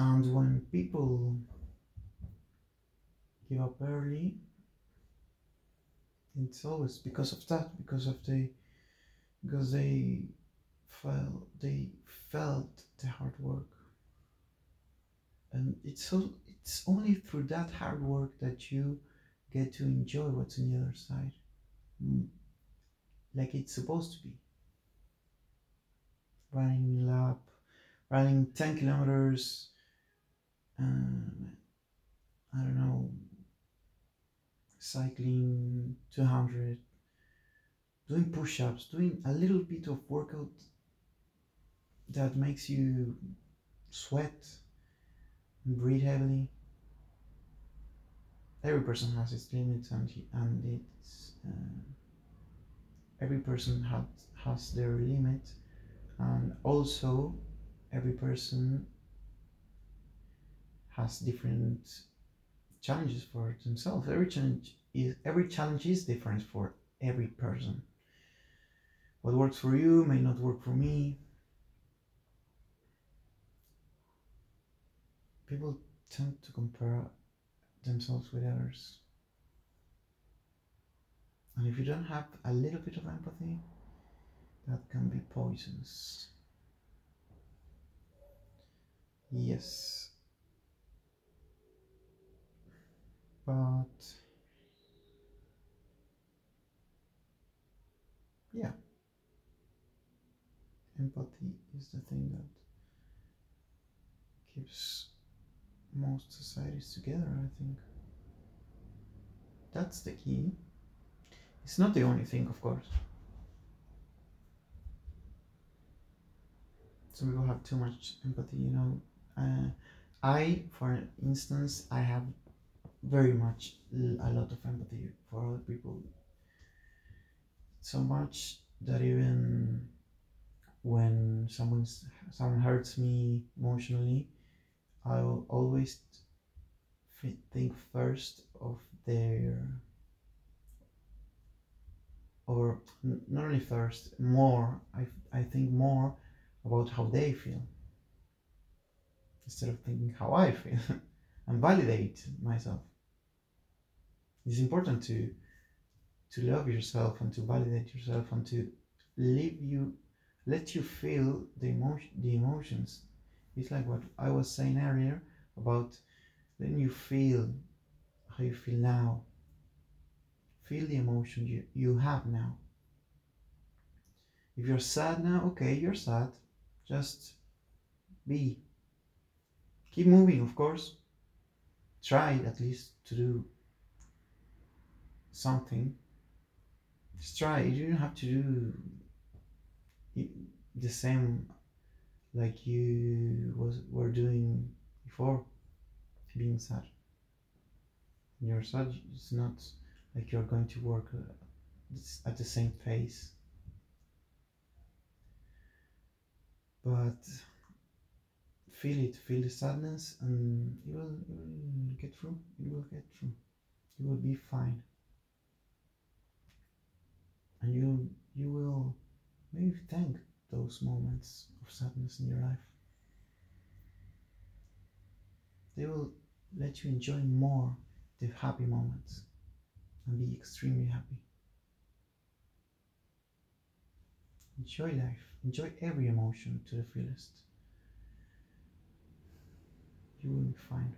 And when people give up early, it's always because of that, because of the because they felt they felt the hard work. And it's so it's only through that hard work that you get to enjoy what's on the other side. Mm. Like it's supposed to be. Running lap, running 10 kilometers, um, I don't know, cycling 200, doing push ups, doing a little bit of workout that makes you sweat and breathe heavily. Every person has its limits and, and it's uh, every person has, has their limit and also every person has different challenges for themselves. Every challenge is every challenge is different for every person. What works for you may not work for me. People tend to compare themselves with others. And if you don't have a little bit of empathy, that can be poisonous. Yes. But yeah, empathy is the thing that keeps most societies together, I think. That's the key. It's not the only thing, of course. Some people have too much empathy, you know. Uh, I, for instance, I have very much a lot of empathy for other people. So much that even when someone's someone hurts me emotionally, I will always think first of their or not only first more I, I think more about how they feel instead of thinking how I feel and validate myself it's important to to love yourself and to validate yourself and to leave you let you feel the emotion the emotions. It's like what i was saying earlier about then you feel how you feel now. Feel the emotion you, you have now. If you're sad now okay you're sad. Just be. Keep moving of course. Try at least to do something. Just try you don't have to do the same like you was were doing before being sad. You're sad it's not like you're going to work uh, at the same pace. But feel it feel the sadness and you will, you will get through you will get through. You will be fine and you you will maybe thank those moments of sadness in your life. They will let you enjoy more the happy moments and be extremely happy. Enjoy life. Enjoy every emotion to the fullest. You will be fine